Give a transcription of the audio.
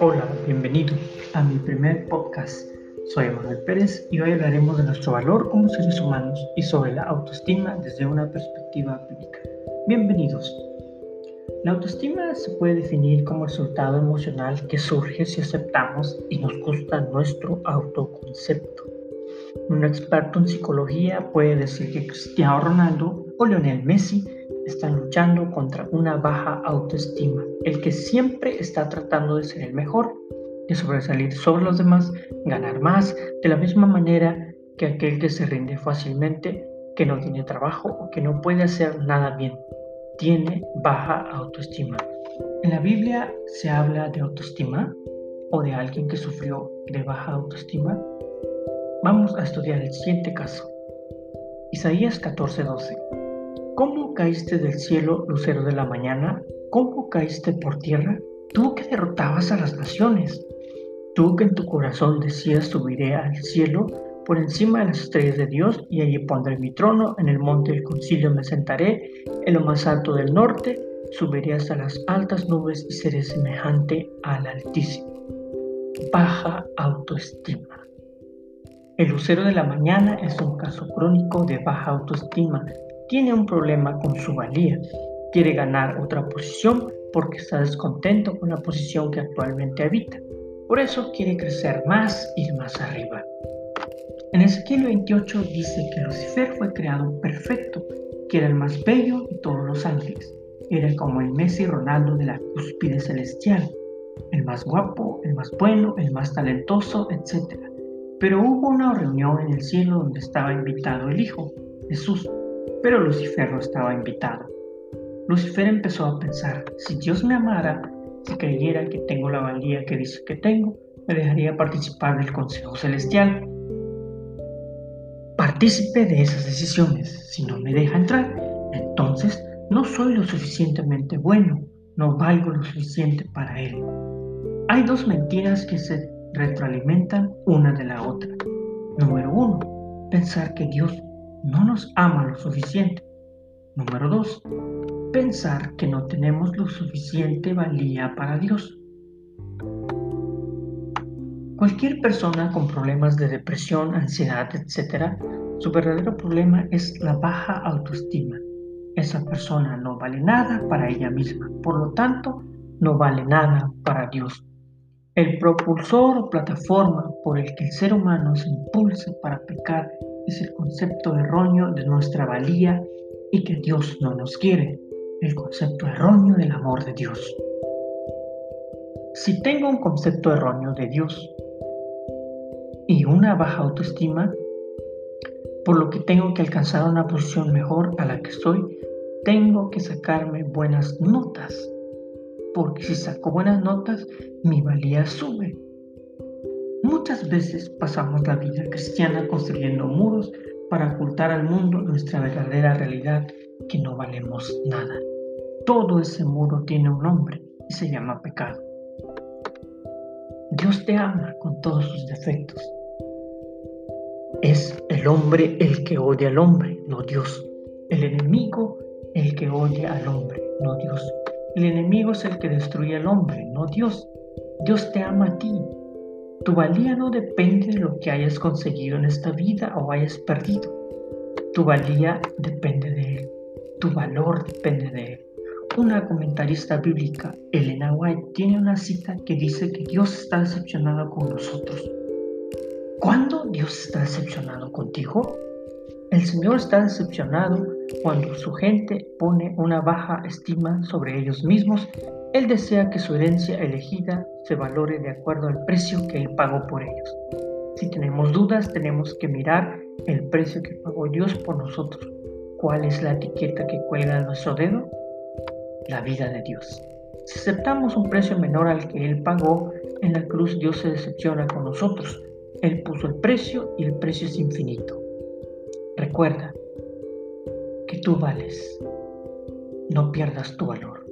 Hola, bienvenido a mi primer podcast. Soy Manuel Pérez y hoy hablaremos de nuestro valor como seres humanos y sobre la autoestima desde una perspectiva bíblica. Bienvenidos. La autoestima se puede definir como resultado emocional que surge si aceptamos y nos gusta nuestro autoconcepto. Un experto en psicología puede decir que Cristiano Ronaldo o Lionel Messi están luchando contra una baja autoestima, el que siempre está tratando de ser el mejor, de sobresalir sobre los demás, ganar más, de la misma manera que aquel que se rinde fácilmente, que no tiene trabajo o que no puede hacer nada bien, tiene baja autoestima. En la Biblia se habla de autoestima o de alguien que sufrió de baja autoestima. Vamos a estudiar el siguiente caso. Isaías 14:12. ¿Cómo caíste del cielo, lucero de la mañana? ¿Cómo caíste por tierra? Tú que derrotabas a las naciones. Tú que en tu corazón decías subiré al cielo por encima de las estrellas de Dios y allí pondré mi trono, en el monte del concilio me sentaré, en lo más alto del norte, subiré hasta las altas nubes y seré semejante al Altísimo. Baja autoestima. El lucero de la mañana es un caso crónico de baja autoestima. Tiene un problema con su valía. Quiere ganar otra posición porque está descontento con la posición que actualmente habita. Por eso quiere crecer más, y más arriba. En Ezequiel 28 dice que Lucifer fue creado perfecto, que era el más bello de todos los ángeles. Era como el Messi Ronaldo de la cúspide celestial, el más guapo, el más bueno, el más talentoso, etc. Pero hubo una reunión en el cielo donde estaba invitado el Hijo, Jesús, pero Lucifer no estaba invitado. Lucifer empezó a pensar, si Dios me amara, si creyera que tengo la valía que dice que tengo, me dejaría participar del Consejo Celestial partícipe de esas decisiones. Si no me deja entrar, entonces no soy lo suficientemente bueno, no valgo lo suficiente para él. Hay dos mentiras que se retroalimentan una de la otra. Número uno, pensar que Dios no nos ama lo suficiente. Número dos, pensar que no tenemos lo suficiente valía para Dios. Cualquier persona con problemas de depresión, ansiedad, etc., su verdadero problema es la baja autoestima. Esa persona no vale nada para ella misma, por lo tanto, no vale nada para Dios. El propulsor o plataforma por el que el ser humano se impulsa para pecar es el concepto erróneo de nuestra valía y que Dios no nos quiere, el concepto erróneo del amor de Dios. Si tengo un concepto erróneo de Dios, y una baja autoestima, por lo que tengo que alcanzar una posición mejor a la que estoy, tengo que sacarme buenas notas, porque si saco buenas notas, mi valía sube. Muchas veces pasamos la vida cristiana construyendo muros para ocultar al mundo nuestra verdadera realidad, que no valemos nada. Todo ese muro tiene un nombre y se llama pecado. Dios te ama con todos sus defectos. Es el hombre el que odia al hombre, no Dios. El enemigo el que odia al hombre, no Dios. El enemigo es el que destruye al hombre, no Dios. Dios te ama a ti. Tu valía no depende de lo que hayas conseguido en esta vida o hayas perdido. Tu valía depende de Él. Tu valor depende de Él. Una comentarista bíblica, Elena White, tiene una cita que dice que Dios está decepcionado con nosotros. ¿Cuándo Dios está decepcionado contigo? El Señor está decepcionado cuando su gente pone una baja estima sobre ellos mismos. Él desea que su herencia elegida se valore de acuerdo al precio que Él pagó por ellos. Si tenemos dudas, tenemos que mirar el precio que pagó Dios por nosotros. ¿Cuál es la etiqueta que cuelga de nuestro dedo? la vida de Dios. Si aceptamos un precio menor al que Él pagó, en la cruz Dios se decepciona con nosotros. Él puso el precio y el precio es infinito. Recuerda tú vales. No pierdas tu valor.